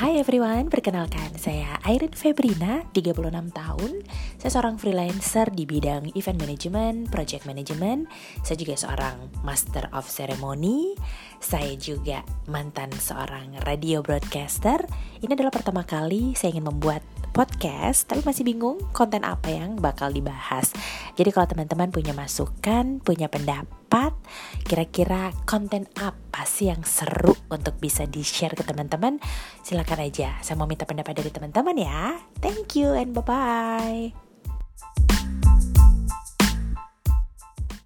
Hai everyone, perkenalkan saya Airin Febrina, 36 tahun. Saya seorang freelancer di bidang event management, project management. Saya juga seorang master of ceremony Saya juga mantan seorang radio broadcaster. Ini adalah pertama kali saya ingin membuat podcast Tapi masih bingung konten apa yang bakal dibahas. Jadi kalau teman-teman punya masukan, punya pendapat Kira-kira konten apa sih yang seru untuk bisa di-share ke teman-teman Silakan aja, saya mau minta pendapat dari teman-teman ya. Thank you and bye-bye